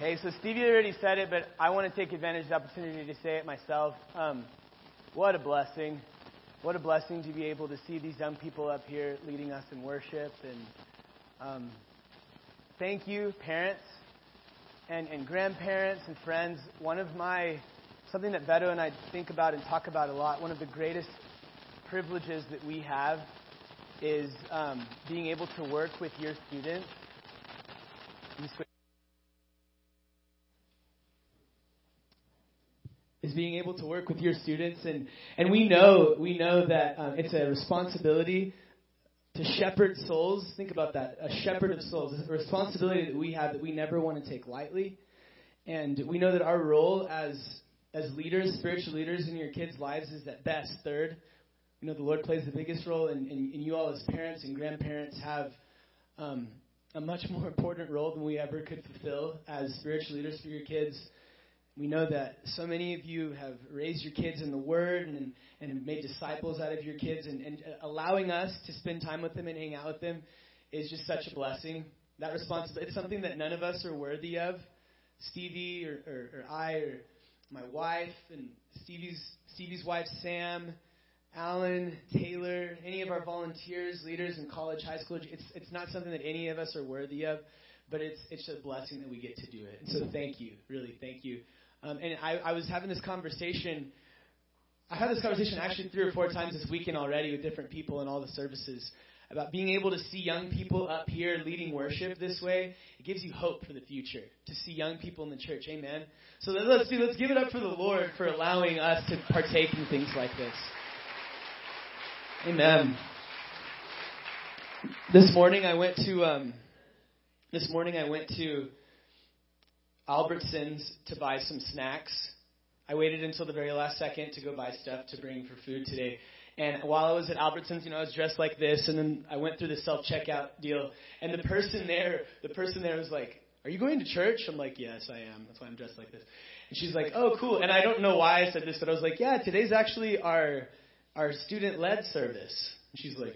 Okay, so Stevie already said it, but I want to take advantage of the opportunity to say it myself. Um, what a blessing. What a blessing to be able to see these young people up here leading us in worship. And um, thank you, parents and, and grandparents and friends. One of my, something that Beto and I think about and talk about a lot, one of the greatest privileges that we have is um, being able to work with your students. Is being able to work with your students, and and we know we know that um, it's a responsibility to shepherd souls. Think about that, a shepherd of souls, it's a responsibility that we have that we never want to take lightly, and we know that our role as as leaders, spiritual leaders in your kids' lives is at best third. You know the Lord plays the biggest role, and, and, and you all as parents and grandparents have. Um, a much more important role than we ever could fulfill as spiritual leaders for your kids we know that so many of you have raised your kids in the Word and, and made disciples out of your kids, and, and allowing us to spend time with them and hang out with them is just such a blessing. That responsibility, it's something that none of us are worthy of. Stevie or, or, or I or my wife and Stevie's Stevie's wife Sam, Alan, Taylor, any of our volunteers, leaders in college, high school. It's it's not something that any of us are worthy of, but it's it's a blessing that we get to do it. And so thank you, really thank you. Um, and I, I was having this conversation. I had this conversation actually three or four times this weekend already with different people in all the services about being able to see young people up here leading worship this way. It gives you hope for the future to see young people in the church. Amen. So let's do. Let's give it up for the Lord for allowing us to partake in things like this. Amen. This morning I went to. Um, this morning I went to Albertsons to buy some snacks. I waited until the very last second to go buy stuff to bring for food today. And while I was at Albertsons, you know, I was dressed like this, and then I went through the self checkout deal. And the person there, the person there was like, "Are you going to church?" I'm like, "Yes, I am. That's why I'm dressed like this." And she's like, "Oh, cool." And I don't know why I said this, but I was like, "Yeah, today's actually our our student led service." And she's like,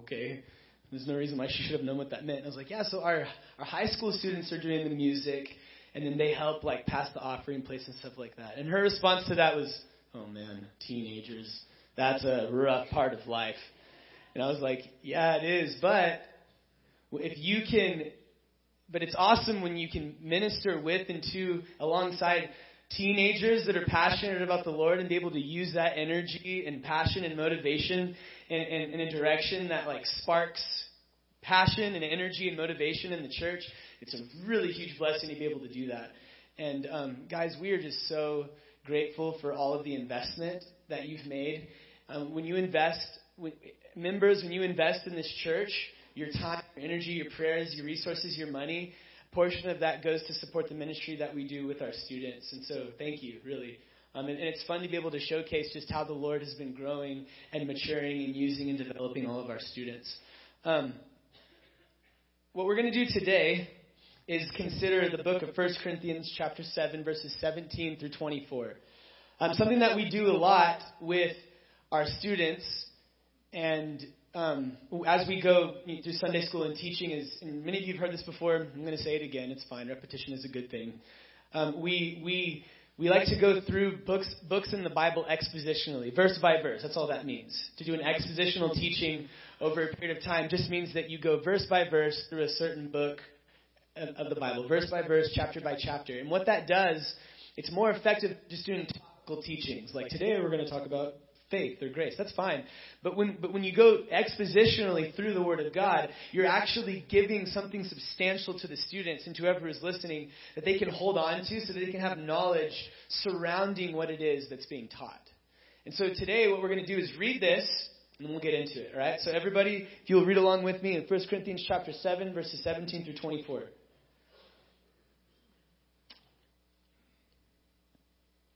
"Okay." There's no reason why she should have known what that meant. And I was like, "Yeah, so our our high school students are doing the music." And then they help like pass the offering place and stuff like that. And her response to that was, "Oh man, teenagers, that's a rough part of life." And I was like, "Yeah, it is, but if you can but it's awesome when you can minister with and to alongside teenagers that are passionate about the Lord and be able to use that energy and passion and motivation in, in, in a direction that like sparks passion and energy and motivation in the church it's a really huge blessing to be able to do that. And um, guys, we are just so grateful for all of the investment that you've made. Um, when you invest, when, members, when you invest in this church, your time, your energy, your prayers, your resources, your money, a portion of that goes to support the ministry that we do with our students. And so, thank you, really. Um, and, and, it's fun to be able to showcase just how the Lord has been growing and maturing and using and developing all of our students. Um, what we're going to do today is consider the book of 1 Corinthians chapter 7 verses 17 through 24. Um, something that we do a lot with our students and um, as we go through Sunday school and teaching is, and many of you have heard this before, I'm going to say it again, it's fine, repetition is a good thing. Um, we, we, we like to go through books, books in the Bible expositionally, verse by verse. That's all that means. To do an expositional teaching over a period of time just means that you go verse by verse through a certain book of the Bible, verse by verse, chapter by chapter. And what that does, it's more effective just doing topical teachings. Like today, we're going to talk about faith or grace. That's fine. But when, but when you go expositionally through the Word of God, you're actually giving something substantial to the students and to whoever is listening that they can hold on to so that they can have knowledge surrounding what it is that's being taught. And so today, what we're going to do is read this and we'll get into it. All right. So everybody, if you'll read along with me in 1 Corinthians chapter 7, verses 17 through 24.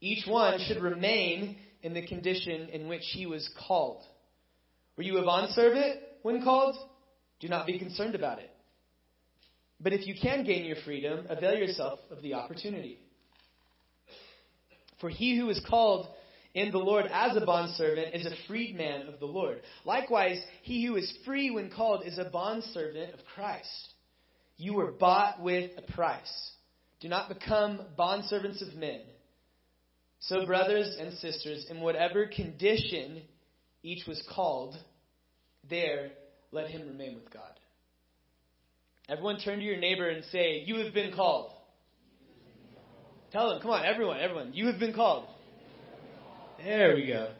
Each one should remain in the condition in which he was called. Were you a bondservant when called? Do not be concerned about it. But if you can gain your freedom, avail yourself of the opportunity. For he who is called in the Lord as a bondservant is a freedman of the Lord. Likewise, he who is free when called is a bondservant of Christ. You were bought with a price. Do not become bondservants of men. So, brothers and sisters, in whatever condition each was called, there let him remain with God. Everyone turn to your neighbor and say, You have been called. Tell them, come on, everyone, everyone, you have been called. There we go.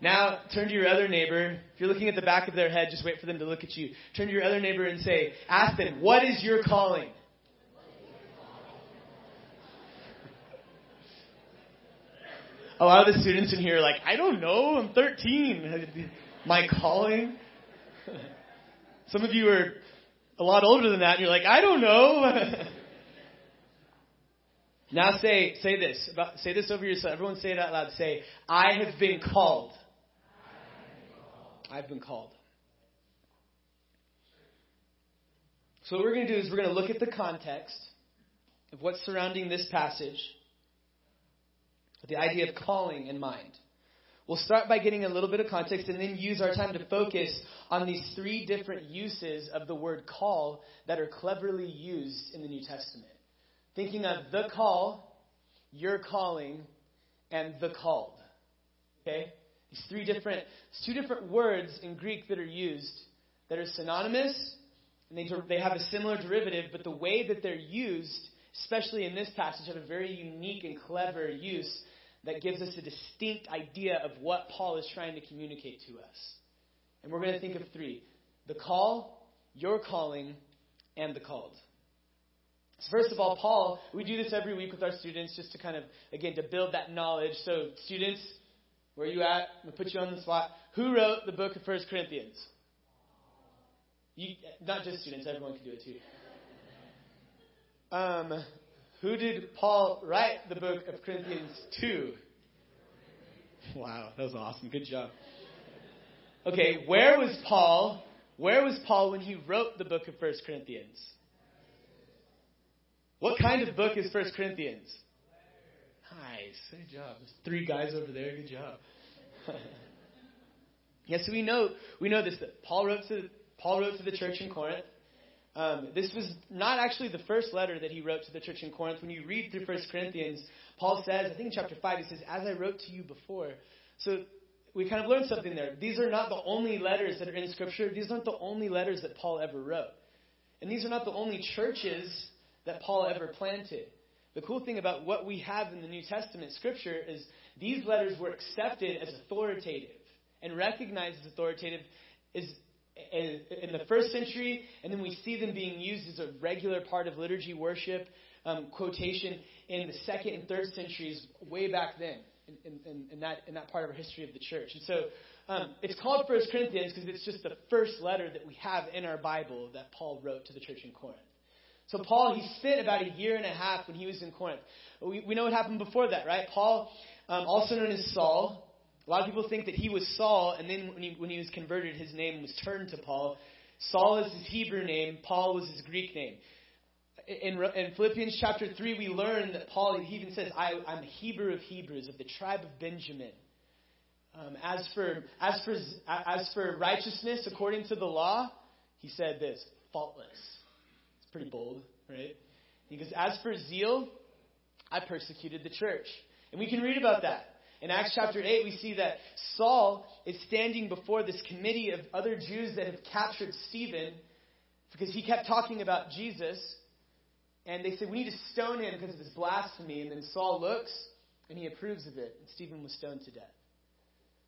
Now, turn to your other neighbor. If you're looking at the back of their head, just wait for them to look at you. Turn to your other neighbor and say, Ask them, What is your calling? A lot of the students in here are like, I don't know, I'm 13. My calling? Some of you are a lot older than that, and you're like, I don't know. now say say this. About, say this over yourself. Everyone say it out loud. Say, I have been called. I've been called. So what we're going to do is we're going to look at the context of what's surrounding this passage the idea of calling in mind. We'll start by getting a little bit of context and then use our time to focus on these three different uses of the word call that are cleverly used in the New Testament. Thinking of the call, your calling, and the called. Okay? These three different, two different words in Greek that are used that are synonymous and they, they have a similar derivative, but the way that they're used, especially in this passage, have a very unique and clever use that gives us a distinct idea of what Paul is trying to communicate to us. And we're going to think of three the call, your calling, and the called. So first of all, Paul, we do this every week with our students just to kind of, again, to build that knowledge. So, students, where are you at? I'm going to put you on the spot. Who wrote the book of First Corinthians? You, not just students, everyone can do it too. Um, who did Paul write the book of Corinthians to? Wow, that was awesome. Good job. Okay, where was Paul? Where was Paul when he wrote the book of First Corinthians? What kind of book is First Corinthians? Nice. Good job. There's three guys over there. Good job. yes, so we know we know this that Paul wrote to Paul wrote to the church in Corinth. Um, this was not actually the first letter that he wrote to the church in Corinth. When you read through 1 Corinthians, Paul says, I think in chapter 5, he says, As I wrote to you before. So we kind of learned something there. These are not the only letters that are in Scripture. These aren't the only letters that Paul ever wrote. And these are not the only churches that Paul ever planted. The cool thing about what we have in the New Testament Scripture is these letters were accepted as authoritative and recognized as authoritative is in the first century, and then we see them being used as a regular part of liturgy worship um, quotation in the second and third centuries, way back then, in, in, in, that, in that part of our history of the church. And so um, it's called First Corinthians because it's just the first letter that we have in our Bible that Paul wrote to the church in Corinth. So Paul, he spent about a year and a half when he was in Corinth. We, we know what happened before that, right? Paul, um, also known as Saul, a lot of people think that he was Saul, and then when he, when he was converted, his name was turned to Paul. Saul is his Hebrew name, Paul was his Greek name. In, in Philippians chapter 3, we learn that Paul, he even says, I, am a Hebrew of Hebrews, of the tribe of Benjamin. Um, as, for, as, for, as for righteousness according to the law, he said this faultless. It's pretty bold, right? He goes, As for zeal, I persecuted the church. And we can read about that. In Acts chapter 8, we see that Saul is standing before this committee of other Jews that have captured Stephen because he kept talking about Jesus. And they said, We need to stone him because of his blasphemy. And then Saul looks and he approves of it. And Stephen was stoned to death.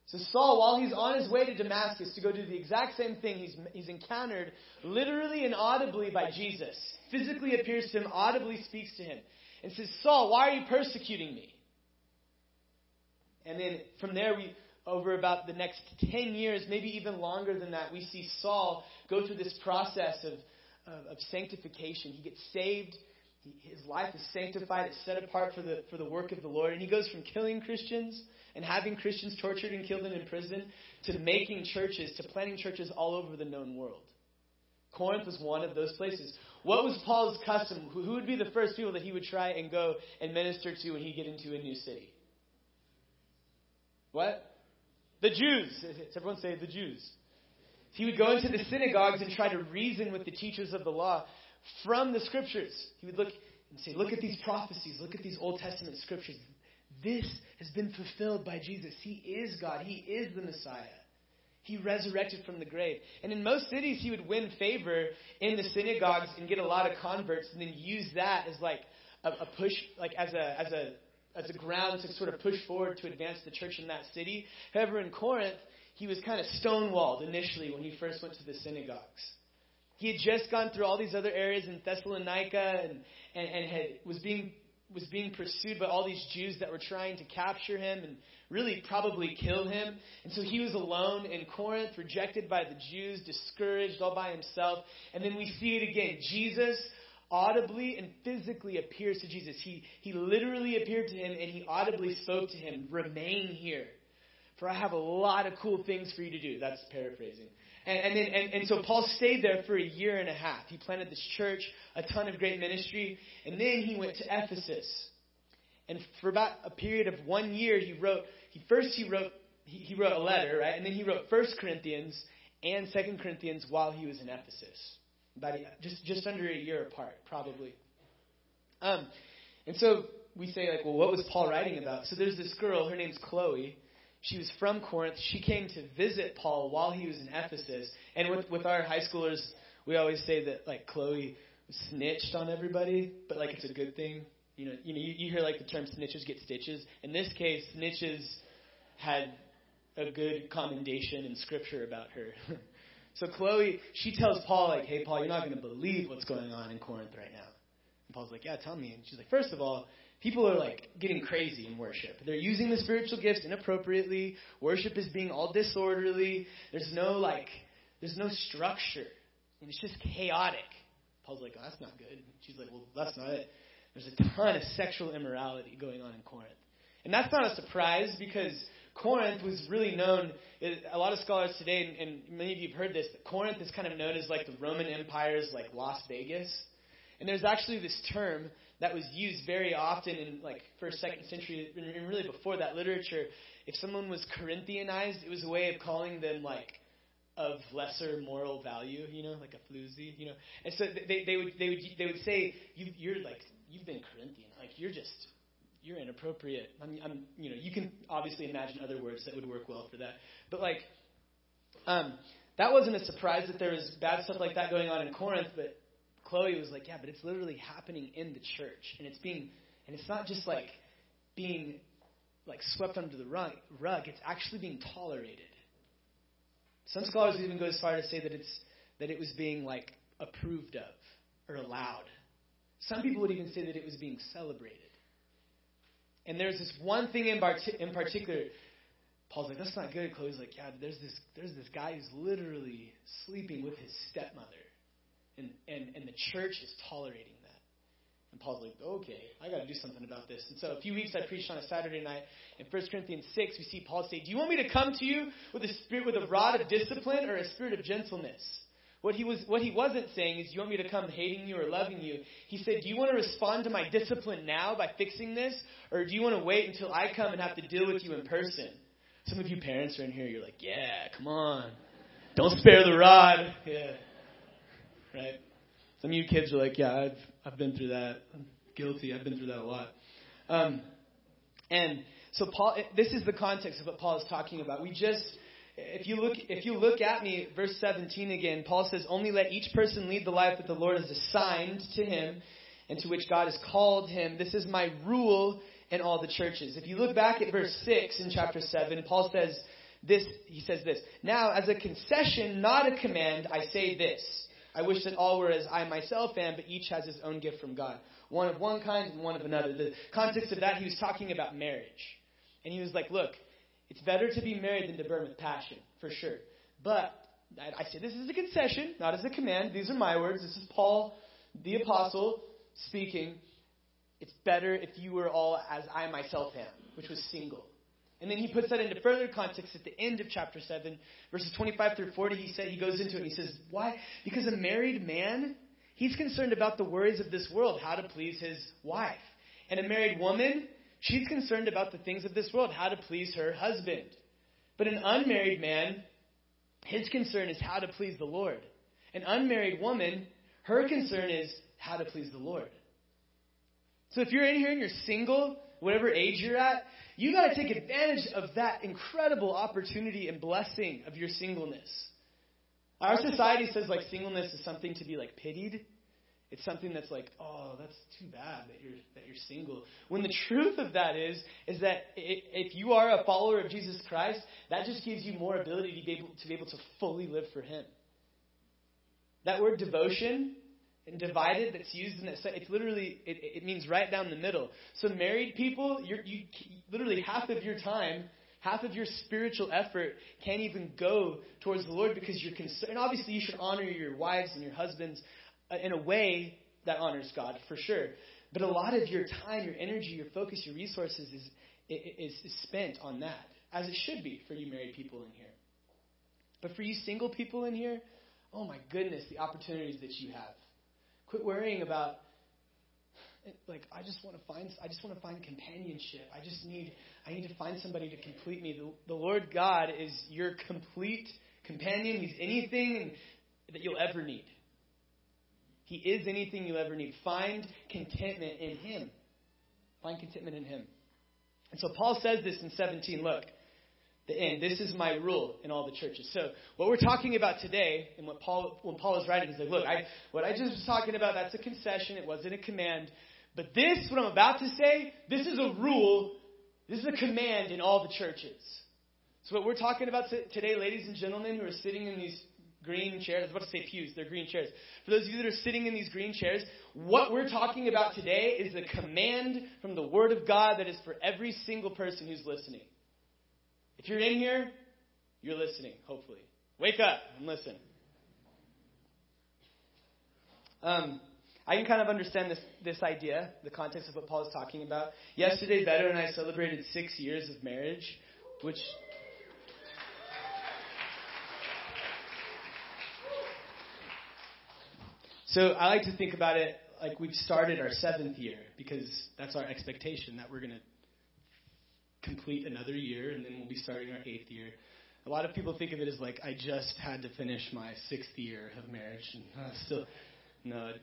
So Saul, while he's on his way to Damascus to go do the exact same thing, he's, he's encountered literally and audibly by Jesus. Physically appears to him, audibly speaks to him, and says, Saul, why are you persecuting me? And then from there, we over about the next 10 years, maybe even longer than that, we see Saul go through this process of, of, of sanctification. He gets saved, his life is sanctified, it's set apart for the, for the work of the Lord. And he goes from killing Christians and having Christians tortured and killed and prison to making churches, to planting churches all over the known world. Corinth was one of those places. What was Paul's custom? Who would be the first people that he would try and go and minister to when he get into a new city? What? The Jews. Everyone say the Jews? He would go into the synagogues and try to reason with the teachers of the law from the scriptures. He would look and say, Look at these prophecies, look at these Old Testament scriptures. This has been fulfilled by Jesus. He is God, He is the Messiah. He resurrected from the grave. And in most cities, he would win favor in the synagogues and get a lot of converts, and then use that as like a, a push, like as a as a as a ground to sort of push forward to advance the church in that city. However, in Corinth, he was kind of stonewalled initially when he first went to the synagogues. He had just gone through all these other areas in Thessalonica and, and, and had, was being was being pursued by all these Jews that were trying to capture him and really probably kill him. And so he was alone in Corinth, rejected by the Jews, discouraged all by himself. And then we see it again. Jesus audibly and physically appears to Jesus. He, he literally appeared to him and he audibly spoke to him, Remain here, for I have a lot of cool things for you to do. That's paraphrasing. And, and, then, and, and so Paul stayed there for a year and a half. He planted this church, a ton of great ministry, and then he went to Ephesus. And for about a period of one year, he wrote. He first he wrote he, he wrote a letter, right, and then he wrote First Corinthians and Second Corinthians while he was in Ephesus. About just just under a year apart, probably. Um, and so we say like, well, what was Paul writing about? So there's this girl. Her name's Chloe she was from Corinth. She came to visit Paul while he was in Ephesus. And with, with our high schoolers, we always say that like Chloe snitched on everybody, but like it's a good thing. You know, you know, you, you hear like the term snitches get stitches. In this case, snitches had a good commendation in scripture about her. so Chloe, she tells Paul like, "Hey, Paul, you're not going to believe what's going on in Corinth right now." And Paul's like, "Yeah, tell me." And she's like, first of all, people are like getting crazy in worship. They're using the spiritual gifts inappropriately. Worship is being all disorderly. There's no like, there's no structure, and it's just chaotic. Paul's like, oh, that's not good. She's like, well, that's not it. There's a ton of sexual immorality going on in Corinth, and that's not a surprise because Corinth was really known. A lot of scholars today, and many of you have heard this, that Corinth is kind of known as like the Roman Empire's like Las Vegas. And there's actually this term that was used very often in like first, second century, and really before that literature. If someone was Corinthianized, it was a way of calling them like of lesser moral value, you know, like a floozy, you know. And so they, they would they would they would say you you're like you've been Corinthian, like you're just you're inappropriate. I'm, I'm you know you can obviously imagine other words that would work well for that, but like um, that wasn't a surprise that there was bad stuff like that going on in Corinth, but Chloe was like, yeah, but it's literally happening in the church, and it's being, and it's not just like being like swept under the rug. Rug. It's actually being tolerated. Some scholars even go as far to say that it's that it was being like approved of or allowed. Some people would even say that it was being celebrated. And there's this one thing in, bar- in particular. Paul's like, that's not good. Chloe's like, yeah, there's this there's this guy who's literally sleeping with his stepmother. And, and, and the church is tolerating that. And Paul's like, okay, I got to do something about this. And so a few weeks I preached on a Saturday night in 1 Corinthians 6. We see Paul say, Do you want me to come to you with a spirit, with a rod of discipline or a spirit of gentleness? What he, was, what he wasn't saying is, Do you want me to come hating you or loving you? He said, Do you want to respond to my discipline now by fixing this? Or do you want to wait until I come and have to deal with you in person? Some of you parents are in here, you're like, Yeah, come on. Don't spare the rod. Yeah right? Some of you kids are like, yeah, I've I've been through that. I'm guilty. I've been through that a lot. Um, and so Paul, this is the context of what Paul is talking about. We just, if you look, if you look at me, verse 17 again, Paul says, "Only let each person lead the life that the Lord has assigned to him, and to which God has called him. This is my rule." in all the churches. If you look back at verse 6 in chapter 7, Paul says this, he says this, Now, as a concession, not a command, I say this. I wish that all were as I myself am, but each has his own gift from God. One of one kind and one of another. The context of that, he was talking about marriage. And he was like, look, it's better to be married than to burn with passion, for sure. But I say this is a concession, not as a command. These are my words. This is Paul, the apostle, speaking, it's better if you were all as I myself am, which was single. And then he puts that into further context at the end of chapter 7, verses 25 through 40. He said he goes into it and he says, Why? Because a married man, he's concerned about the worries of this world, how to please his wife. And a married woman, she's concerned about the things of this world, how to please her husband. But an unmarried man, his concern is how to please the Lord. An unmarried woman, her concern is how to please the Lord. So if you're in here and you're single, whatever age you're at, you got to take advantage of that incredible opportunity and blessing of your singleness. Our society says like singleness is something to be like pitied. It's something that's like, oh, that's too bad that you're that you're single. When the truth of that is, is that if you are a follower of Jesus Christ, that just gives you more ability to be able to be able to fully live for Him. That word devotion and divided that's used in that it's literally it, it means right down the middle so married people you're, you literally half of your time half of your spiritual effort can't even go towards the lord because you're concerned and obviously you should honor your wives and your husbands Uh, in a way that honors god for sure but a lot of your time your energy your focus your resources is is, is spent on that as it should be for you married people in here but for you single people in here oh my goodness the opportunities that you have Quit worrying about like I just want to find I just want to find companionship. I just need I need to find somebody to complete me. The, the Lord God is your complete companion. He's anything that you'll ever need. He is anything you'll ever need. Find contentment in him. Find contentment in him. And so Paul says this in 17. Look, the end. This is my rule in all the churches. So what we're talking about today, and what Paul when Paul is writing, he's like, look, I, what I just was talking about, that's a concession. It wasn't a command. But this, what I'm about to say, this is a rule. This is a command in all the churches. So what we're talking about today, ladies and gentlemen, who are sitting in these green chairs, I was about to say pews, they're green chairs. For those of you that are sitting in these green chairs, what we're talking about today is the command from the Word of God that is for every single person who's listening. If you're in here, you're listening, hopefully. Wake up and listen. Um, I can kind of understand this, this idea, the context of what Paul is talking about. Yesterday, Beto and I celebrated six years of marriage, which. So I like to think about it like we've started our seventh year because that's our expectation that we're going to complete another year, and then we'll be starting our eighth year. A lot of people think of it as like I just had to finish my sixth year of marriage, and uh, still, no, I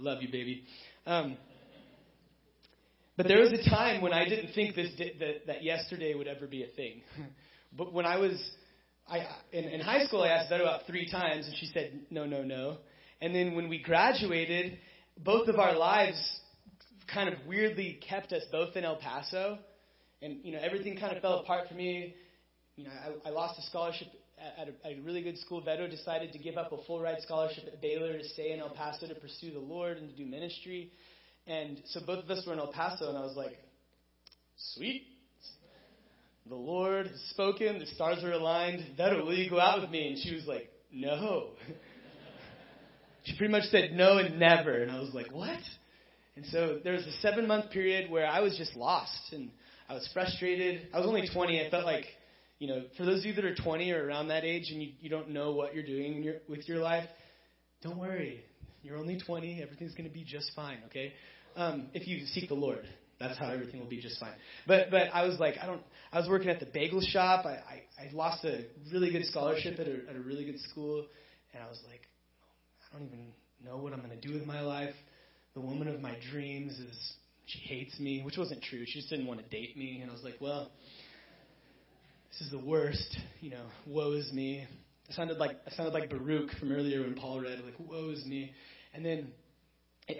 love you, baby. Um, but there was a time when I didn't think this that, that yesterday would ever be a thing. but when I was I, in, in high school, I asked that about three times, and she said no, no, no. And then when we graduated, both of our lives kind of weirdly kept us both in El Paso and you know everything kind of fell apart for me. You know, I, I lost a scholarship at, a, at a really good school. Beto decided to give up a full ride scholarship at Baylor to stay in El Paso to pursue the Lord and to do ministry. And so both of us were in El Paso, and I was like, sweet. The Lord has spoken, the stars are aligned. Beto, will you go out with me? And she was like, no. she pretty much said no and never. And I was like, what? And so there was a seven month period where I was just lost. And I was frustrated. I was only 20. I felt like, you know, for those of you that are 20 or around that age and you, you don't know what you're doing your, with your life, don't worry. You're only 20. Everything's going to be just fine, okay? Um, if you seek the Lord, that's how everything will be just fine. But but I was like, I don't. I was working at the bagel shop. I I, I lost a really good scholarship at a, at a really good school, and I was like, I don't even know what I'm going to do with my life. The woman of my dreams is she hates me, which wasn't true. She just didn't want to date me. And I was like, well, this is the worst. You know, woe is me. I sounded like I sounded like Baruch from earlier when Paul read, like, woe is me. And then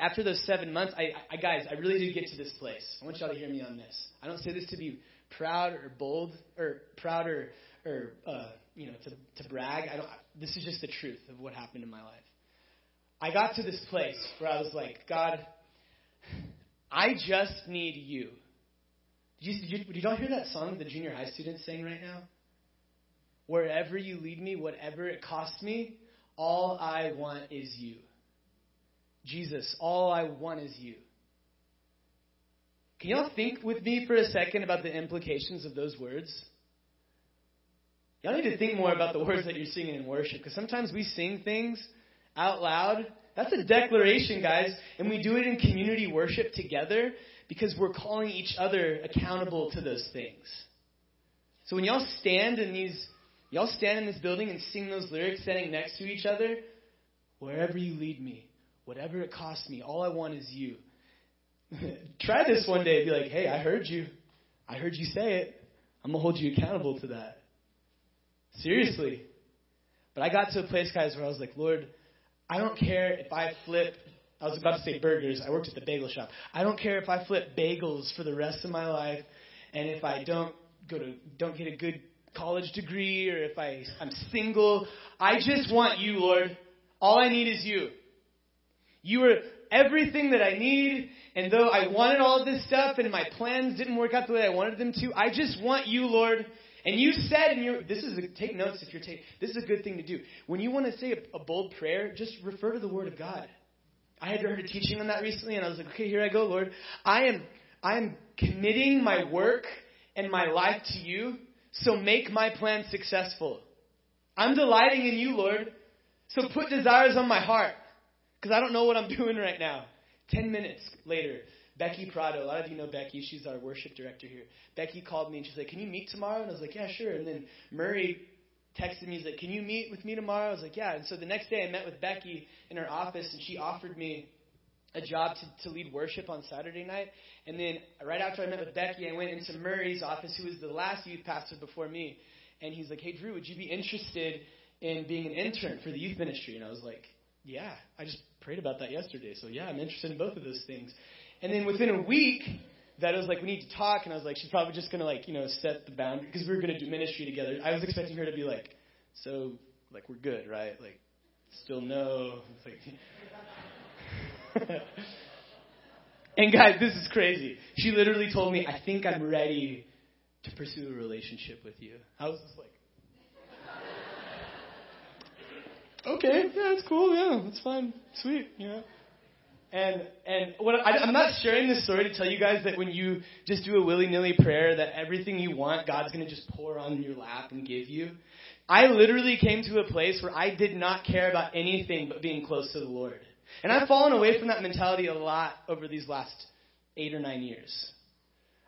after those seven months, I, I guys, I really did get to this place. I want y'all to hear me on this. I don't say this to be proud or bold or proud or, or uh, you know, to, to brag. I don't. This is just the truth of what happened in my life. I got to this place where I was like, God, I just need you. Did, you, did, you, all hear that song the junior high students sing right now? Wherever you lead me, whatever it costs me, all I want is you. Jesus, all I want is you. Can y'all think with me for a second about the implications of those words? Y'all need to think more about the words that you're singing in worship because sometimes we sing things out loud. That's a declaration, guys, and we do it in community worship together because we're calling each other accountable to those things. So when y'all stand in these, y'all stand in this building and sing those lyrics standing next to each other, wherever you lead me, whatever it costs me, all I want is you. Try this one day. And be like, hey, I heard you. I heard you say it. I'm going to hold you accountable to that. Seriously. But I got to a place, guys, where I was like, Lord, I don't care if I flip. I was about to say burgers. I worked at the bagel shop. I don't care if I flip bagels for the rest of my life, and if I don't go to don't get a good college degree, or if I I'm single. I just want you, Lord. All I need is you. You are everything that I need. And though I wanted all of this stuff and my plans didn't work out the way I wanted them to, I just want you, Lord. And you said in your, this is a, take notes if you're taking, this is a good thing to do. When you want to say a, a bold prayer, just refer to the Word of God. I had heard a teaching on that recently, and I was like, okay, here I go, Lord. I am, I am committing my work and my life to you, so make my plan successful. I'm delighting in you, Lord. So put desires on my heart, because I don't know what I'm doing right now. Ten minutes later, Becky Prado, a lot of you know Becky, she's our worship director here. Becky called me and she's like, Can you meet tomorrow? And I was like, Yeah, sure. And then Murray texted me, he's like, Can you meet with me tomorrow? I was like, Yeah. And so the next day I met with Becky in her office and she offered me a job to, to lead worship on Saturday night. And then right after I met with Becky, I went into Murray's office, who was the last youth pastor before me. And he's like, Hey, Drew, would you be interested in being an intern for the youth ministry? And I was like, Yeah, I just prayed about that yesterday. So yeah, I'm interested in both of those things. And then within a week, that was like, we need to talk. And I was like, she's probably just going to like, you know, set the boundary because we were going to do ministry together. I was expecting her to be like, so like, we're good, right? Like, still no. Like, and guys, this is crazy. She literally told me, I think I'm ready to pursue a relationship with you. I was just like, okay, yeah, it's cool, yeah, it's fine, sweet, yeah. And and what I, I'm not sharing this story to tell you guys that when you just do a willy nilly prayer, that everything you want, God's to just pour on your lap and give you. I literally came to a place where I did not care about anything but being close to the Lord. And I've fallen away from that mentality a lot over these last eight or nine years.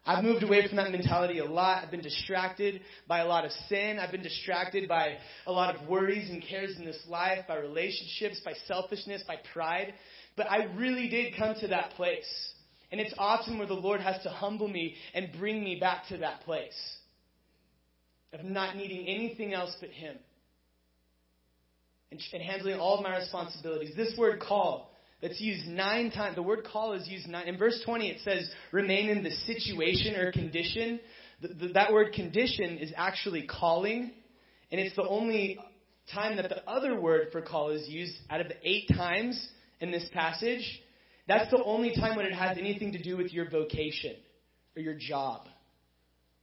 I've moved away from that mentality a lot. I've been distracted by a lot of sin. I've been distracted by a lot of worries and cares in this life, by relationships, by selfishness, by pride. But I really did come to that place. And it's often where the Lord has to humble me and bring me back to that place of not needing anything else but Him and, and handling all of my responsibilities. This word call that's used nine times. The word call is used nine. In verse 20, it says, remain in the situation or condition. The, the, that word condition is actually calling, and it's the only time that the other word for call is used out of the eight times in this passage. That's the only time when it has anything to do with your vocation or your job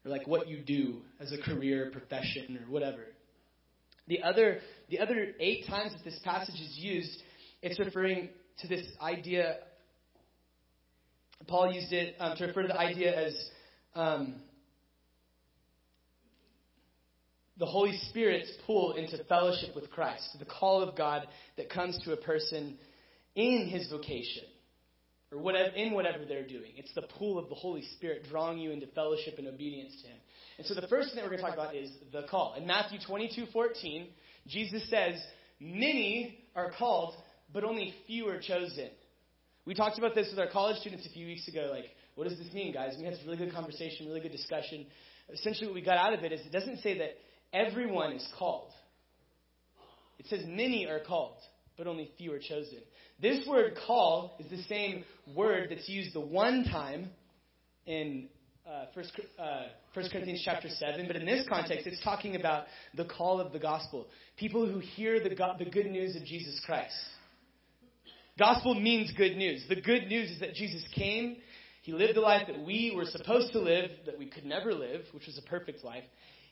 or like what you do as a career, profession, or whatever. The other, the other eight times that this passage is used, it's referring to this idea. Paul used it um, to refer to the idea as um, the Holy Spirit's pull into fellowship with Christ, the call of God that comes to a person in his vocation or whatever, in whatever they're doing. It's the pull of the Holy Spirit drawing you into fellowship and obedience to Him. And so the first thing that we're going to talk about is the call. In Matthew 22 14, Jesus says, Many are called, but only few are chosen. We talked about this with our college students a few weeks ago. Like, what does this mean, guys? We had this really good conversation, really good discussion. Essentially, what we got out of it is it doesn't say that everyone is called, it says many are called, but only few are chosen. This word call is the same word that's used the one time in uh, First, uh, First Corinthians chapter 7, but in this context, it's talking about the call of the gospel. People who hear the, go- the good news of Jesus Christ. Gospel means good news. The good news is that Jesus came, He lived the life that we were supposed to live, that we could never live, which was a perfect life.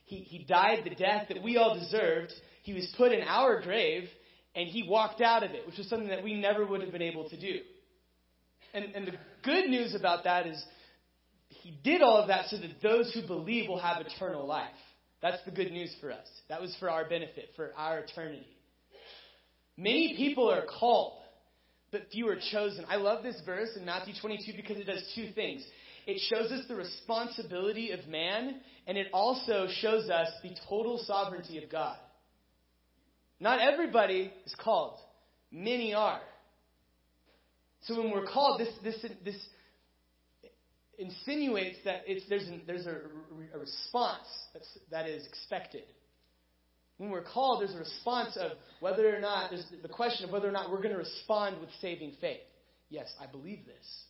He, he died the death that we all deserved. He was put in our grave, and he walked out of it, which was something that we never would have been able to do. And, and the good news about that is he did all of that so that those who believe will have eternal life. That's the good news for us. That was for our benefit, for our eternity. Many people are called, but few are chosen. I love this verse in Matthew 22 because it does two things. It shows us the responsibility of man, and it also shows us the total sovereignty of God. Not everybody is called, many are. So when we're called, this, this, this insinuates that it's, there's, an, there's a, a response that's, that is expected. When we're called, there's a response of whether or not, there's the question of whether or not we're going to respond with saving faith. Yes, I believe this.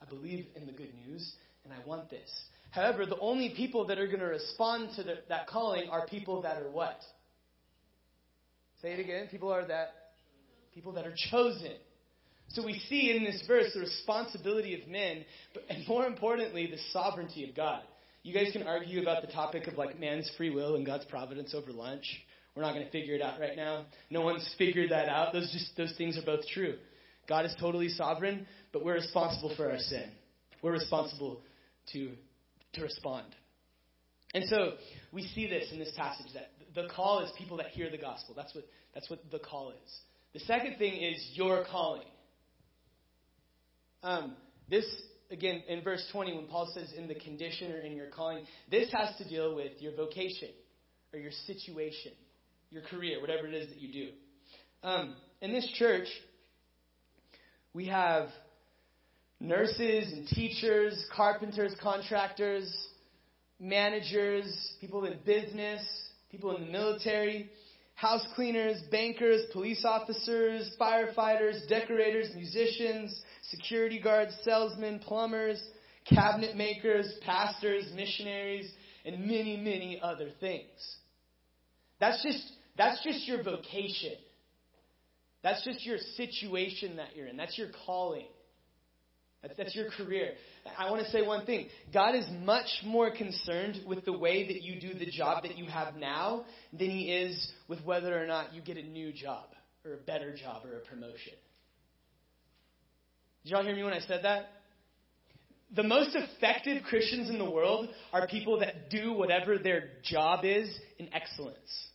I believe in the good news, and I want this. However, the only people that are going to respond to the, that calling are people that are what? Say it again. People are that people that are chosen. So we see in this verse the responsibility of men, but and more importantly, the sovereignty of God. You guys can argue about the topic of like man's free will and God's providence over lunch. We're not going to figure it out right now. No one's figured that out. Those just those things are both true. God is totally sovereign, but we're responsible for our sin. We're responsible to to respond. And so we see this in this passage that the call is people that hear the gospel. That's what that's what the call is. The second thing is your calling. Um, this again in verse 20 when Paul says in the condition or in your calling, this has to deal with your vocation or your situation, your career, whatever it is that you do. Um, in this church, we have nurses and teachers, carpenters, contractors, managers, people in business, people in the military, house cleaners, bankers, police officers, firefighters, decorators, musicians, security guards, salesmen, plumbers, cabinet makers, pastors, missionaries, and many, many other things. That's just, that's just your vocation. That's just your situation that you're in. That's your calling. That's, that's your career. I want to say one thing. God is much more concerned with the way that you do the job that you have now than He is with whether or not you get a new job or a better job or a promotion. Did y'all hear me when I said that? The most effective Christians in the world are people that do whatever their job is in excellence.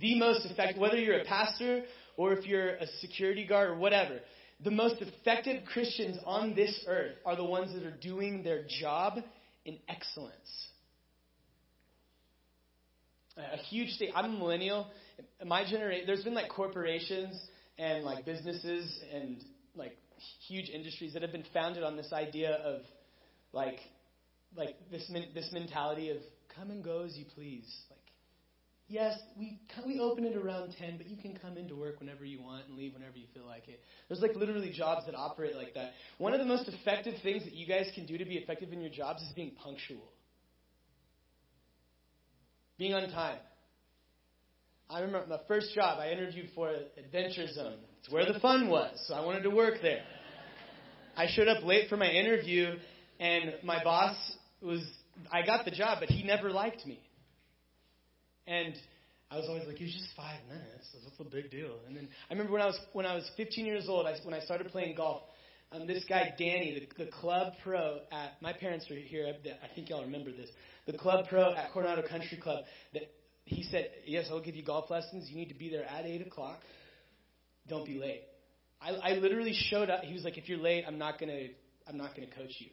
The most effective, whether you're a pastor or if you're a security guard or whatever, the most effective Christians on this earth are the ones that are doing their job in excellence. A huge thing. I'm a millennial. My generation, there's been like corporations and like businesses and like huge industries that have been founded on this idea of like like this this mentality of come and go as you please. Like yes, we we open it around 10, but you can come into work whenever you want and leave whenever you feel like it. There's like literally jobs that operate like that. One of the most effective things that you guys can do to be effective in your jobs is being punctual. Being on time. I remember my first job I interviewed for Adventure Zone. It's where the fun was, so I wanted to work there. I showed up late for my interview, and my boss was, I got the job, but he never liked me. And I was always like, it was just five minutes. What's the big deal? And then I remember when I was when I was 15 years old, I, when I started playing golf, um, this guy Danny, the, the club pro at my parents are here. I, think y'all remember this. The club pro at Coronado Country Club. That he said, yes, I'll give you golf lessons. You need to be there at eight o'clock. Don't be late. I, I literally showed up. He was like, if you're late, I'm not gonna I'm not gonna coach you.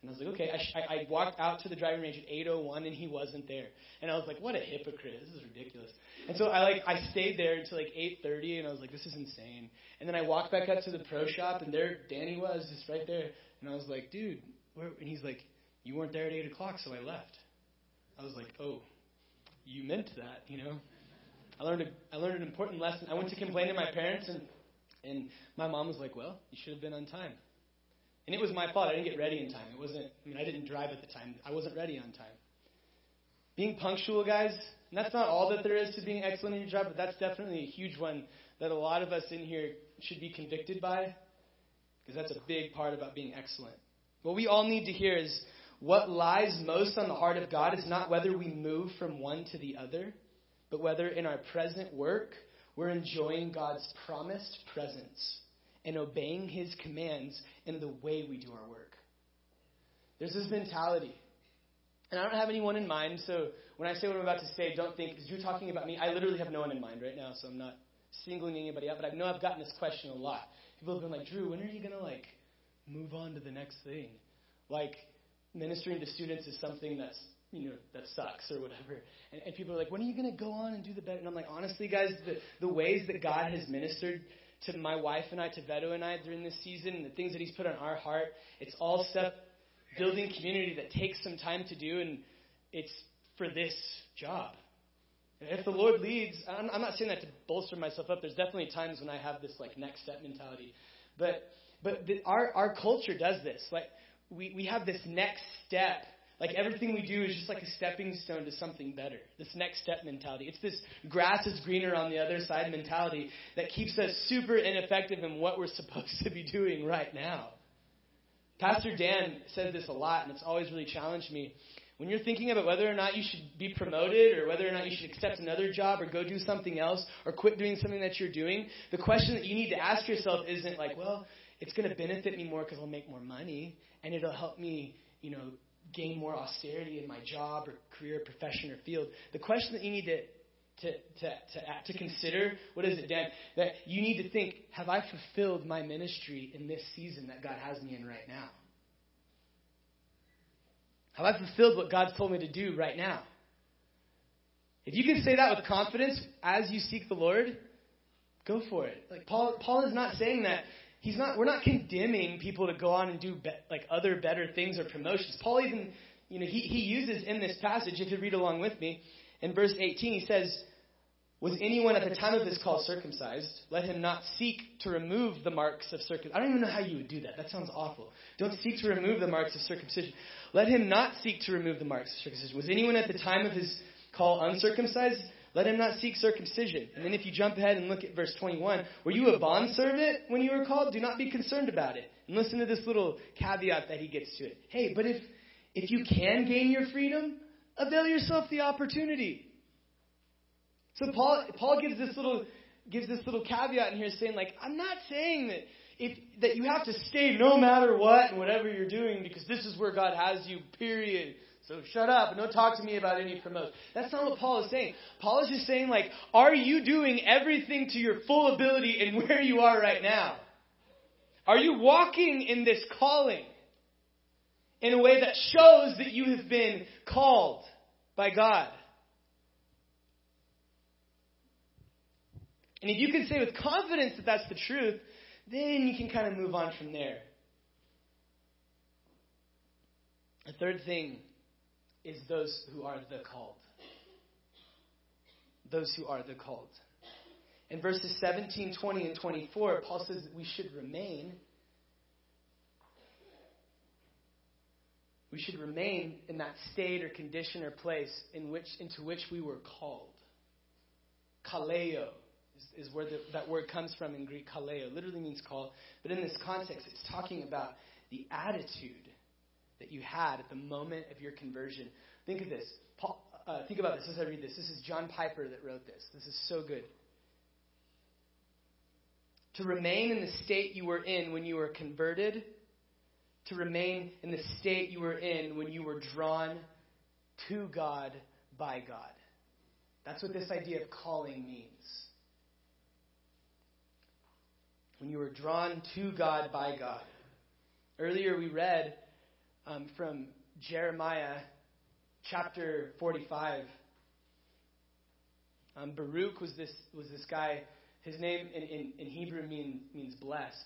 And I was like, okay. I, I, walked out to the driving range at 8:01, and he wasn't there. And I was like, what a hypocrite! This is ridiculous. And so I like I stayed there until like 8:30, and I was like, this is insane. And then I walked back up to the pro shop, and there Danny was, just right there. And I was like, dude, where? And he's like, you weren't there at 8 o'clock, so I left. I was like, oh, you meant that, you know? I learned a, I learned an important lesson. I went to complain to my parents, and and my mom was like, well, you should have been on time. And it was my fault. I didn't get ready in time. It wasn't, I mean, I didn't drive at the time. I wasn't ready on time. Being punctual, guys, and that's not all that there is to being excellent in your job, but that's definitely a huge one that a lot of us in here should be convicted by, because that's a big part about being excellent. What we all need to hear is what lies most on the heart of God is not whether we move from one to the other, but whether in our present work we're enjoying God's promised presence and obeying his commands in the way we do our work. There's this mentality. And I don't have anyone in mind, so when I say what I'm about to say, don't think, because you're talking about me. I literally have no one in mind right now, so I'm not singling anybody out, but I know I've gotten this question a lot. People have been like, Drew, when are you going to, like, move on to the next thing? Like, ministering to students is something that's you know, that sucks or whatever. And, and people are like, when are you going to go on and do the better? And I'm like, honestly, guys, the, the ways that God has ministered to my wife and I, to Veto and I during this season, and the things that He's put on our heart, it's all stuff building community that takes some time to do, and it's for this job. If the Lord leads, I'm, I'm not saying that to bolster myself up. There's definitely times when I have this like next step mentality, but but the, our our culture does this. Like we we have this next step like everything we do is just like a stepping stone to something better. This next step mentality. It's this grass is greener on the other side mentality that keeps us super ineffective in what we're supposed to be doing right now. Pastor Dan says this a lot, and it's always really challenged me. When you're thinking about whether or not you should be promoted, or whether or not you should accept another job, or go do something else, or quit doing something that you're doing, the question that you need to ask yourself isn't like, well, it's going to benefit me more because I'll make more money, and it'll help me, you know, gain more austerity in my job or career, profession, or field. The question that you need to to, to, to, to consider, what is it, Dan? That you need to think, have I fulfilled my ministry in this season that God has me in right now? Have I fulfilled what God's told me to do right now? If you can say that with confidence as you seek the Lord, go for it. Like Paul, Paul is not saying that he's not we're not condemning people to go on and do be, like other better things or promotions. Paul even you know he, he uses in this passage if you read along with me in verse 18 he says was anyone at the time of his call circumcised? Let him not seek to remove the marks of circumcision i don't even know how you would do that. That sounds awful. Don't seek to remove the marks of circumcision. Let him not seek to remove the marks of circumcision. Was anyone at the time of his call uncircumcised let him not seek circumcision. And then if you jump ahead and look at verse 21, were you a bondservant when you were called? Do not be concerned about it. And listen to this little caveat that he gets to it. Hey, but if, if you can gain your freedom, avail yourself the opportunity. So Paul, Paul gives this little, gives this little caveat in here saying like, I'm not saying that if, that you have to stay no matter what and whatever you're doing because this is where God has you, period. So shut up and don't talk to me about any promotion. That's not what Paul is saying. Paul is just saying, like, are you doing everything to your full ability in where you are right now? Are you walking in this calling in a way that shows that you have been called by God? And if you can say with confidence that that's the truth, then you can kind of move on from there. The third thing is those who are the called. Those who are the called. In verses 17, 20, and 24, Paul says that we should remain. We should remain in that state or condition or place in which, into which we were called. Kaleo is, is where the, that word comes from in Greek. Kaleo literally means call. But in this context, it's talking about the attitude that you had at the moment of your conversion. Think of this. Paul, uh, think about this as I read this. This is John Piper that wrote this. This is so good. To remain in the state you were in when you were converted, to remain in the state you were in when you were drawn to God by God. That's what this idea of calling means. When you were drawn to God by God. Earlier we read um, from Jeremiah chapter 45. Um, Baruch was this, was this guy. His name in, in, in Hebrew mean, means blessed.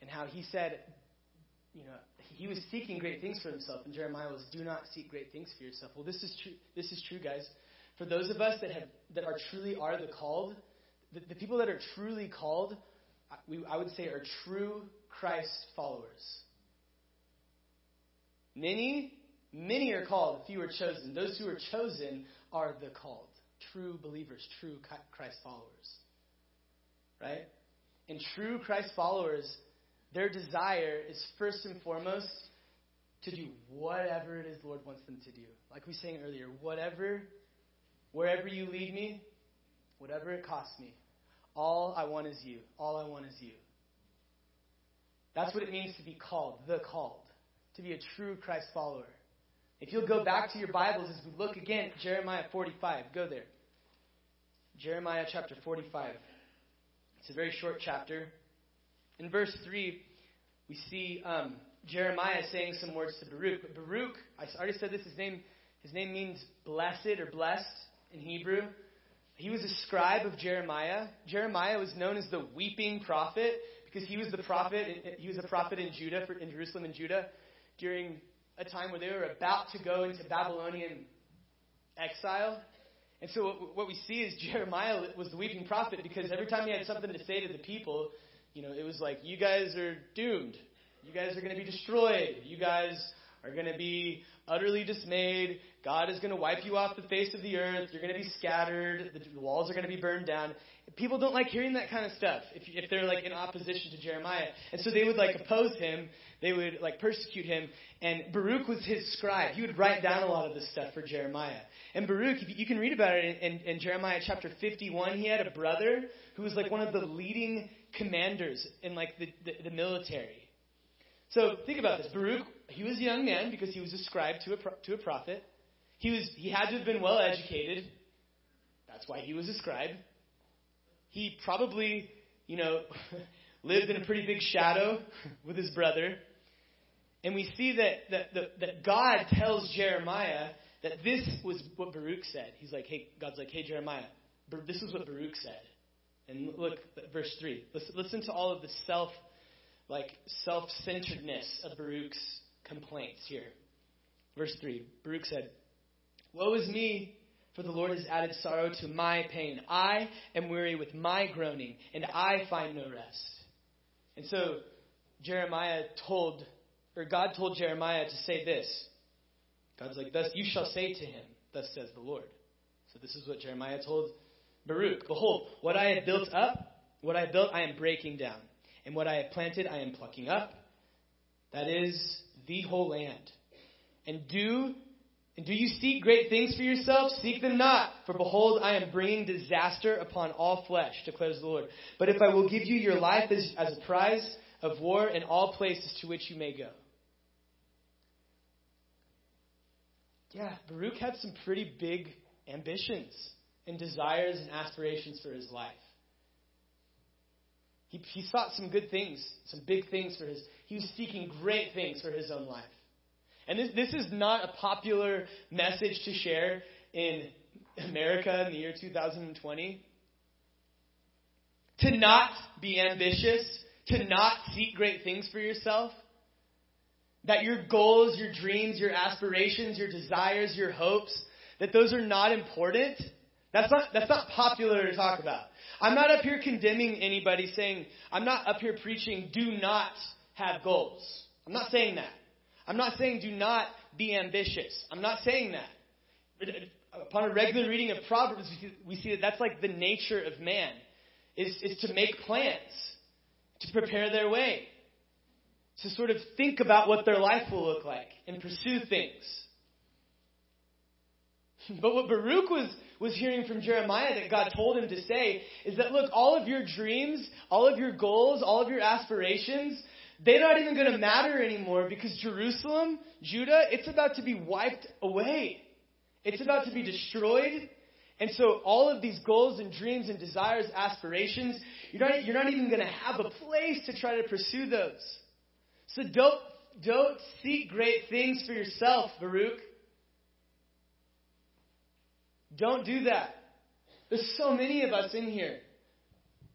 And how he said, you know, he was seeking great things for himself. And Jeremiah was, do not seek great things for yourself. Well, this is true. This is true, guys. For those of us that have that are truly are the called, the, the people that are truly called, we, I would say, are true Christ followers. Many, many are called, few are chosen. Those who are chosen are the called. True believers, true Christ followers. Right? And true Christ followers, their desire is first and foremost to do whatever it is the Lord wants them to do. Like we sang earlier, whatever, wherever you lead me, whatever it costs me, All I want is you. All I want is you. That's what it means to be called, the called, to be a true Christ follower. If you'll go back to your Bibles as we look again at Jeremiah 45, go there. Jeremiah chapter 45. It's a very short chapter. In verse 3, we see um, Jeremiah saying some words to Baruch. But Baruch, I already said this, his name, his name means blessed or blessed in Hebrew. He was a scribe of Jeremiah. Jeremiah was known as the weeping prophet because he was the prophet. He was a prophet in Judah, in Jerusalem and Judah, during a time where they were about to go into Babylonian exile. And so what we see is Jeremiah was the weeping prophet because every time he had something to say to the people, you know, it was like, you guys are doomed. You guys are going to be destroyed. You guys are going to be utterly dismayed. God is going to wipe you off the face of the earth. You're going to be scattered. The walls are going to be burned down. People don't like hearing that kind of stuff if, if they're like in opposition to Jeremiah. And so they would like oppose him. They would like persecute him. And Baruch was his scribe. He would write down a lot of this stuff for Jeremiah. And Baruch, you can read about it in, in, in Jeremiah chapter 51. He had a brother who was like one of the leading commanders in like the, the, the military. So think about this. Baruch, he was a young man because he was a scribe to a, to a prophet. He, was, he had to have been well educated. That's why he was a scribe. He probably, you know, lived in a pretty big shadow with his brother. And we see that, that, that, that God tells Jeremiah that this was what Baruch said. He's like, hey, God's like, hey, Jeremiah, this is what Baruch said. And look, verse 3. Listen, listen to all of the self like self centeredness of Baruch's complaints here. Verse 3 Baruch said, Woe is me, for the Lord has added sorrow to my pain. I am weary with my groaning, and I find no rest. And so Jeremiah told, or God told Jeremiah to say this. God's like, Thus you shall say to him, Thus says the Lord. So this is what Jeremiah told Baruch. Behold, what I have built up, what I have built, I am breaking down and what I have planted I am plucking up. That is the whole land. And do and do you seek great things for yourself? Seek them not, for behold, I am bringing disaster upon all flesh, declares the Lord. But if I will give you your life as, as a prize of war in all places to which you may go. Yeah, Baruch had some pretty big ambitions and desires and aspirations for his life. He, he sought some good things, some big things for his. He was seeking great things for his own life. And this, this is not a popular message to share in America in the year 2020. To not be ambitious, to not seek great things for yourself. That your goals, your dreams, your aspirations, your desires, your hopes, that those are not important. That's not, that's not popular to talk about. I'm not up here condemning anybody saying, I'm not up here preaching, do not have goals. I'm not saying that. I'm not saying do not be ambitious. I'm not saying that. Upon a regular reading of Proverbs, we see that that's like the nature of man, is, is to make plans, to prepare their way, to sort of think about what their life will look like and pursue things. But what Baruch was was hearing from Jeremiah that God told him to say is that, look, all of your dreams, all of your goals, all of your aspirations, they're not even going to matter anymore because Jerusalem, Judah, it's about to be wiped away. It's about to be destroyed. And so all of these goals and dreams and desires, aspirations, you're not, you're not even going to have a place to try to pursue those. So don't, don't seek great things for yourself, Baruch. Don't do that. There's so many of us in here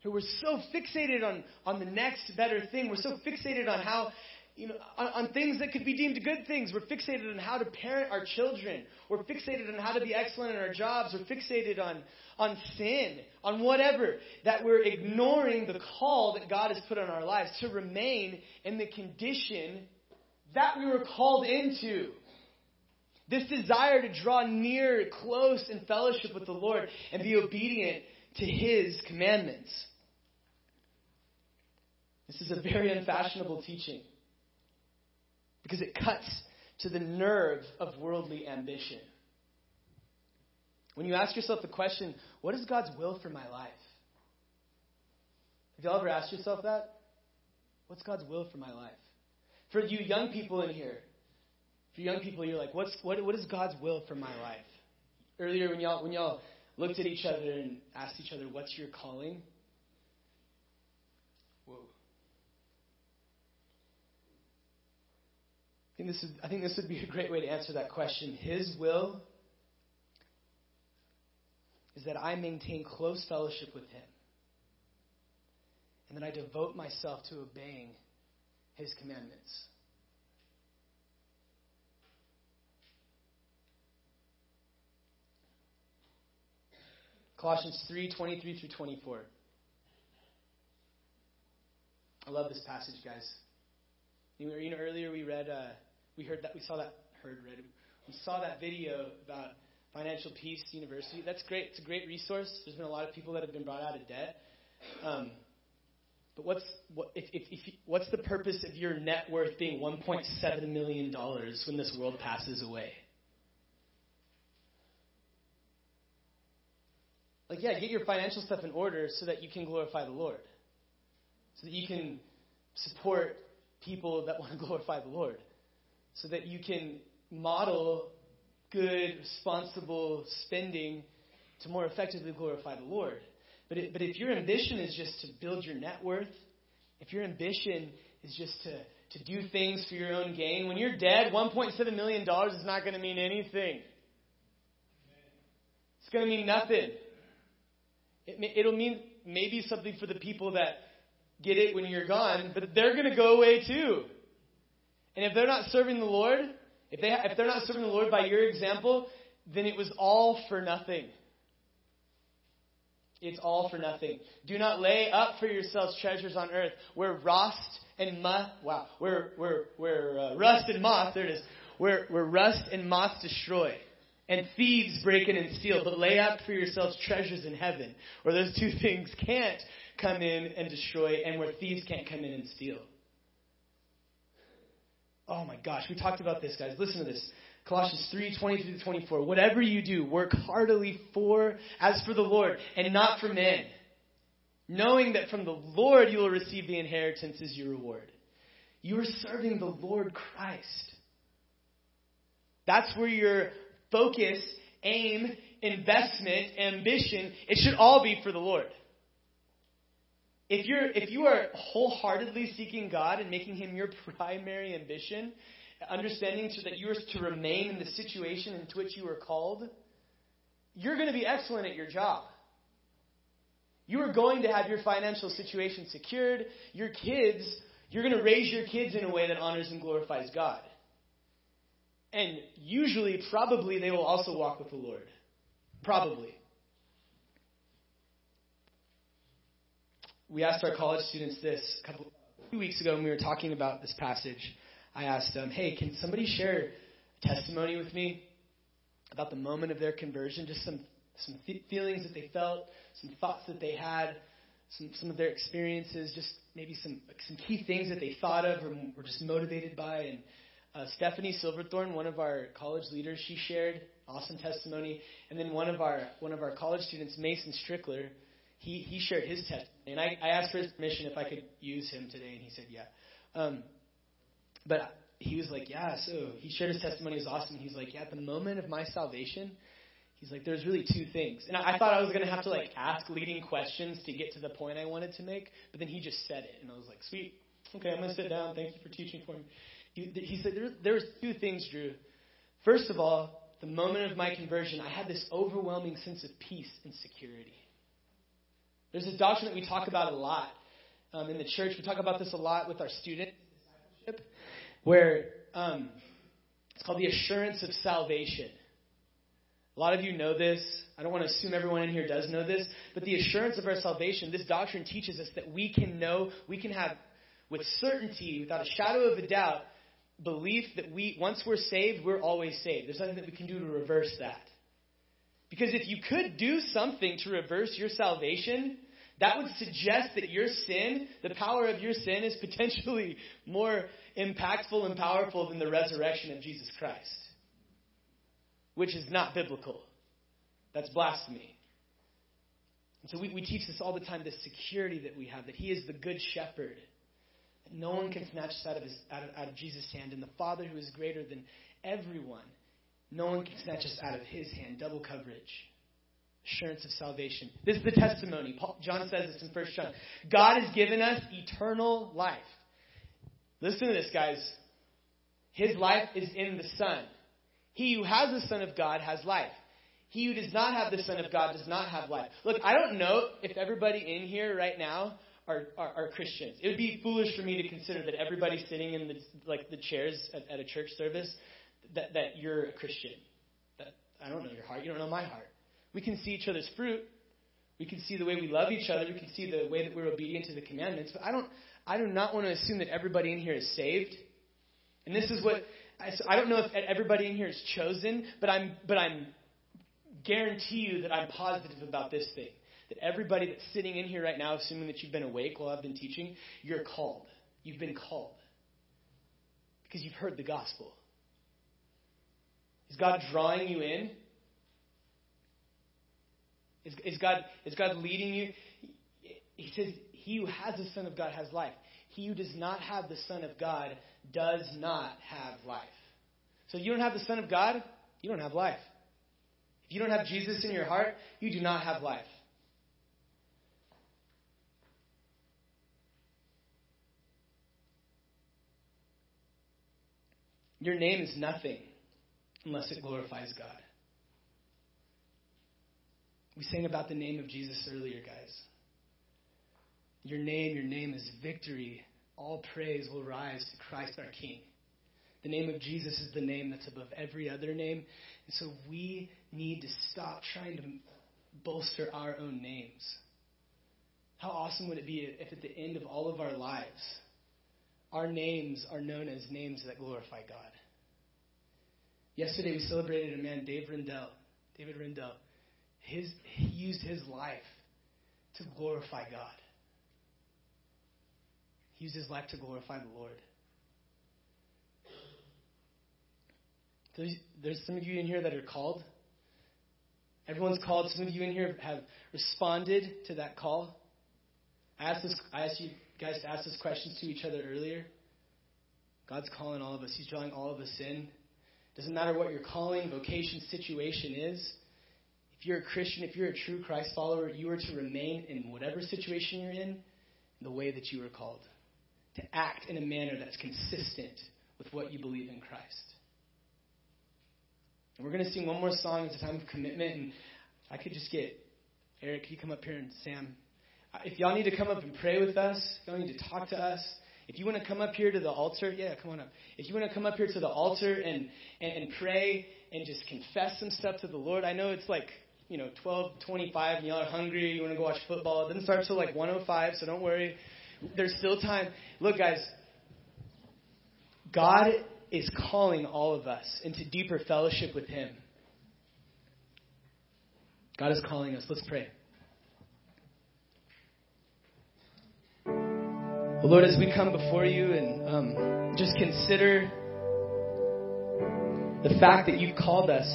who were so fixated on, on the next better thing. We're so fixated on how, you know, on, on things that could be deemed good things. We're fixated on how to parent our children. We're fixated on how to be excellent in our jobs. We're fixated on, on sin, on whatever, that we're ignoring the call that God has put on our lives to remain in the condition that we were called into. This desire to draw near, close in fellowship with the Lord and be obedient to His commandments. This is a very unfashionable teaching because it cuts to the nerve of worldly ambition. When you ask yourself the question, what is God's will for my life? Have y'all ever asked yourself that? What's God's will for my life? For you young people in here, for young people, you're like, what's what what is God's will for my life? Earlier when y'all when y'all looked at each other and asked each other, What's your calling? Whoa. I think this is I think this would be a great way to answer that question. His will is that I maintain close fellowship with him. And that I devote myself to obeying his commandments. Colossians 3 23 through 24. I love this passage, guys. You know, earlier we read, uh, we heard that, we saw that, heard, read, we saw that video about Financial Peace University. That's great. It's a great resource. There's been a lot of people that have been brought out of debt. Um, but what's what, if, if, if, what's the purpose of your net worth being 1.7 million dollars when this world passes away? Like, yeah, get your financial stuff in order so that you can glorify the Lord. So that you can support people that want to glorify the Lord. So that you can model good, responsible spending to more effectively glorify the Lord. But, it, but if your ambition is just to build your net worth, if your ambition is just to, to do things for your own gain, when you're dead, $1.7 million is not going to mean anything. It's going to mean nothing. It, it'll mean maybe something for the people that get it when you're gone, but they're going to go away too. And if they're not serving the Lord, if, they, if they're not serving the Lord by your example, then it was all for nothing. It's all for nothing. Do not lay up for yourselves treasures on earth where rust and moth, wow, where, where, where uh, rust and moth, there it is, where, where rust and moth destroy and thieves break in and steal, but lay up for yourselves treasures in heaven, where those two things can't come in and destroy, and where thieves can't come in and steal. Oh my gosh, we talked about this, guys. Listen to this. Colossians 3, 23 to 24. Whatever you do, work heartily for, as for the Lord, and not for men. Knowing that from the Lord you will receive the inheritance as your reward. You are serving the Lord Christ. That's where your focus, aim, investment, ambition, it should all be for the Lord. If you're if you are wholeheartedly seeking God and making him your primary ambition, understanding to, that you are to remain in the situation into which you are called, you're going to be excellent at your job. You are going to have your financial situation secured. Your kids, you're going to raise your kids in a way that honors and glorifies God. And usually, probably, they will also walk with the Lord. Probably. We asked our college students this a couple few weeks ago when we were talking about this passage. I asked them, "Hey, can somebody share a testimony with me about the moment of their conversion? Just some some feelings that they felt, some thoughts that they had, some some of their experiences, just maybe some some key things that they thought of or were just motivated by." And uh, Stephanie Silverthorne, one of our college leaders, she shared awesome testimony, and then one of our one of our college students, Mason Strickler, he he shared his testimony, and I, I asked for his permission if I could use him today, and he said yeah. Um, but he was like, yeah. So he shared his testimony. It was awesome. He's like, yeah. At the moment of my salvation, he's like, there's really two things, and I, I thought I was gonna have to like ask leading questions to get to the point I wanted to make, but then he just said it, and I was like, sweet. Okay, I'm gonna sit down. Thank you for teaching for me. He, said, there, there's two things, Drew. First of all, the moment of my conversion, I had this overwhelming sense of peace and security. There's a doctrine that we talk about a lot um, in the church. We talk about this a lot with our students, where um, it's called the assurance of salvation. A lot of you know this. I don't want to assume everyone in here does know this, but the assurance of our salvation, this doctrine teaches us that we can know, we can have with certainty, without a shadow of a doubt, belief that we, once we're saved, we're always saved. There's nothing that we can do to reverse that. Because if you could do something to reverse your salvation, that would suggest that your sin, the power of your sin, is potentially more impactful and powerful than the resurrection of Jesus Christ, which is not biblical. That's blasphemy. And so we, we teach this all the time, this security that we have, that He is the good shepherd. No one can snatch us out of, his, out, of, out of Jesus' hand. And the Father who is greater than everyone, no one can snatch us out of His hand. Double coverage. Assurance of salvation. This is the testimony. Paul, John says this in 1 John. God has given us eternal life. Listen to this, guys. His life is in the Son. He who has the Son of God has life. He who does not have the Son of God does not have life. Look, I don't know if everybody in here right now are, are, are Christians. It would be foolish for me to consider that everybody sitting in the, like the chairs at, at a church service that, that you're a Christian. That, I don't know your heart. You don't know my heart. We can see each other's fruit. We can see the way we love each other. We can see the way that we're obedient to the commandments. But I don't, I do not want to assume that everybody in here is saved. And this is what I don't know if everybody in here is chosen, but I'm, but I'm guarantee you that I'm positive about this thing. That everybody that's sitting in here right now, assuming that you've been awake while I've been teaching, you're called. You've been called. Because you've heard the gospel. Is God drawing you in? Is, is, God, is God leading you? He says, He who has the Son of God has life. He who does not have the Son of God does not have life. So you don't have the Son of God, you don't have life. If you don't have Jesus in your heart, you do not have life. Your name is nothing unless it glorifies God. We sang about the name of Jesus earlier, guys. Your name, your name is victory. All praise will rise to Christ our King. The name of Jesus is the name that's above every other name. And so we need to stop trying to bolster our own names. How awesome would it be if at the end of all of our lives, our names are known as names that glorify God? Yesterday we celebrated a man, Dave Rendell. David Rendell. His, he used his life to glorify God. He used his life to glorify the Lord. There's, there's some of you in here that are called. Everyone's called. Some of you in here have responded to that call. I asked, this, I asked you guys asked us questions to each other earlier. God's calling all of us. He's drawing all of us in. Doesn't matter what your calling, vocation, situation is. If you're a Christian, if you're a true Christ follower, you are to remain in whatever situation you're in, the way that you were called. To act in a manner that's consistent with what you believe in Christ. And we're going to sing one more song. It's a time of commitment. And I could just get Eric, you come up here and Sam? If y'all need to come up and pray with us, y'all need to talk to us, if you want to come up here to the altar, yeah, come on up. If you want to come up here to the altar and, and, and pray and just confess some stuff to the Lord, I know it's like, you know, 12, 25 and y'all are hungry, you want to go watch football. It doesn't start till like 105, so don't worry. There's still time. Look, guys, God is calling all of us into deeper fellowship with Him. God is calling us. Let's pray. Lord, as we come before you and um, just consider the fact that you've called us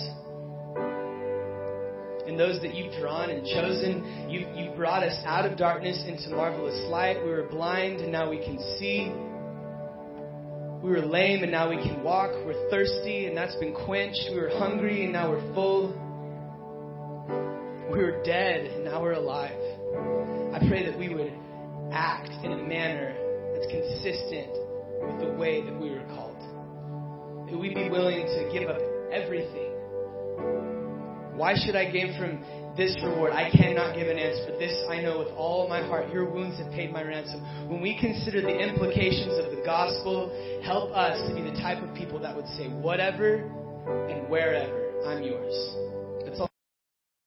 and those that you've drawn and chosen, you, you brought us out of darkness into marvelous light. We were blind and now we can see. We were lame and now we can walk. We're thirsty and that's been quenched. We were hungry and now we're full. We were dead and now we're alive. I pray that we would act in a manner that's consistent with the way that we were called. That we'd be willing to give up everything. Why should I gain from this reward. I cannot give an answer, but this I know with all my heart. Your wounds have paid my ransom. When we consider the implications of the gospel, help us to be the type of people that would say, whatever and wherever, I'm yours.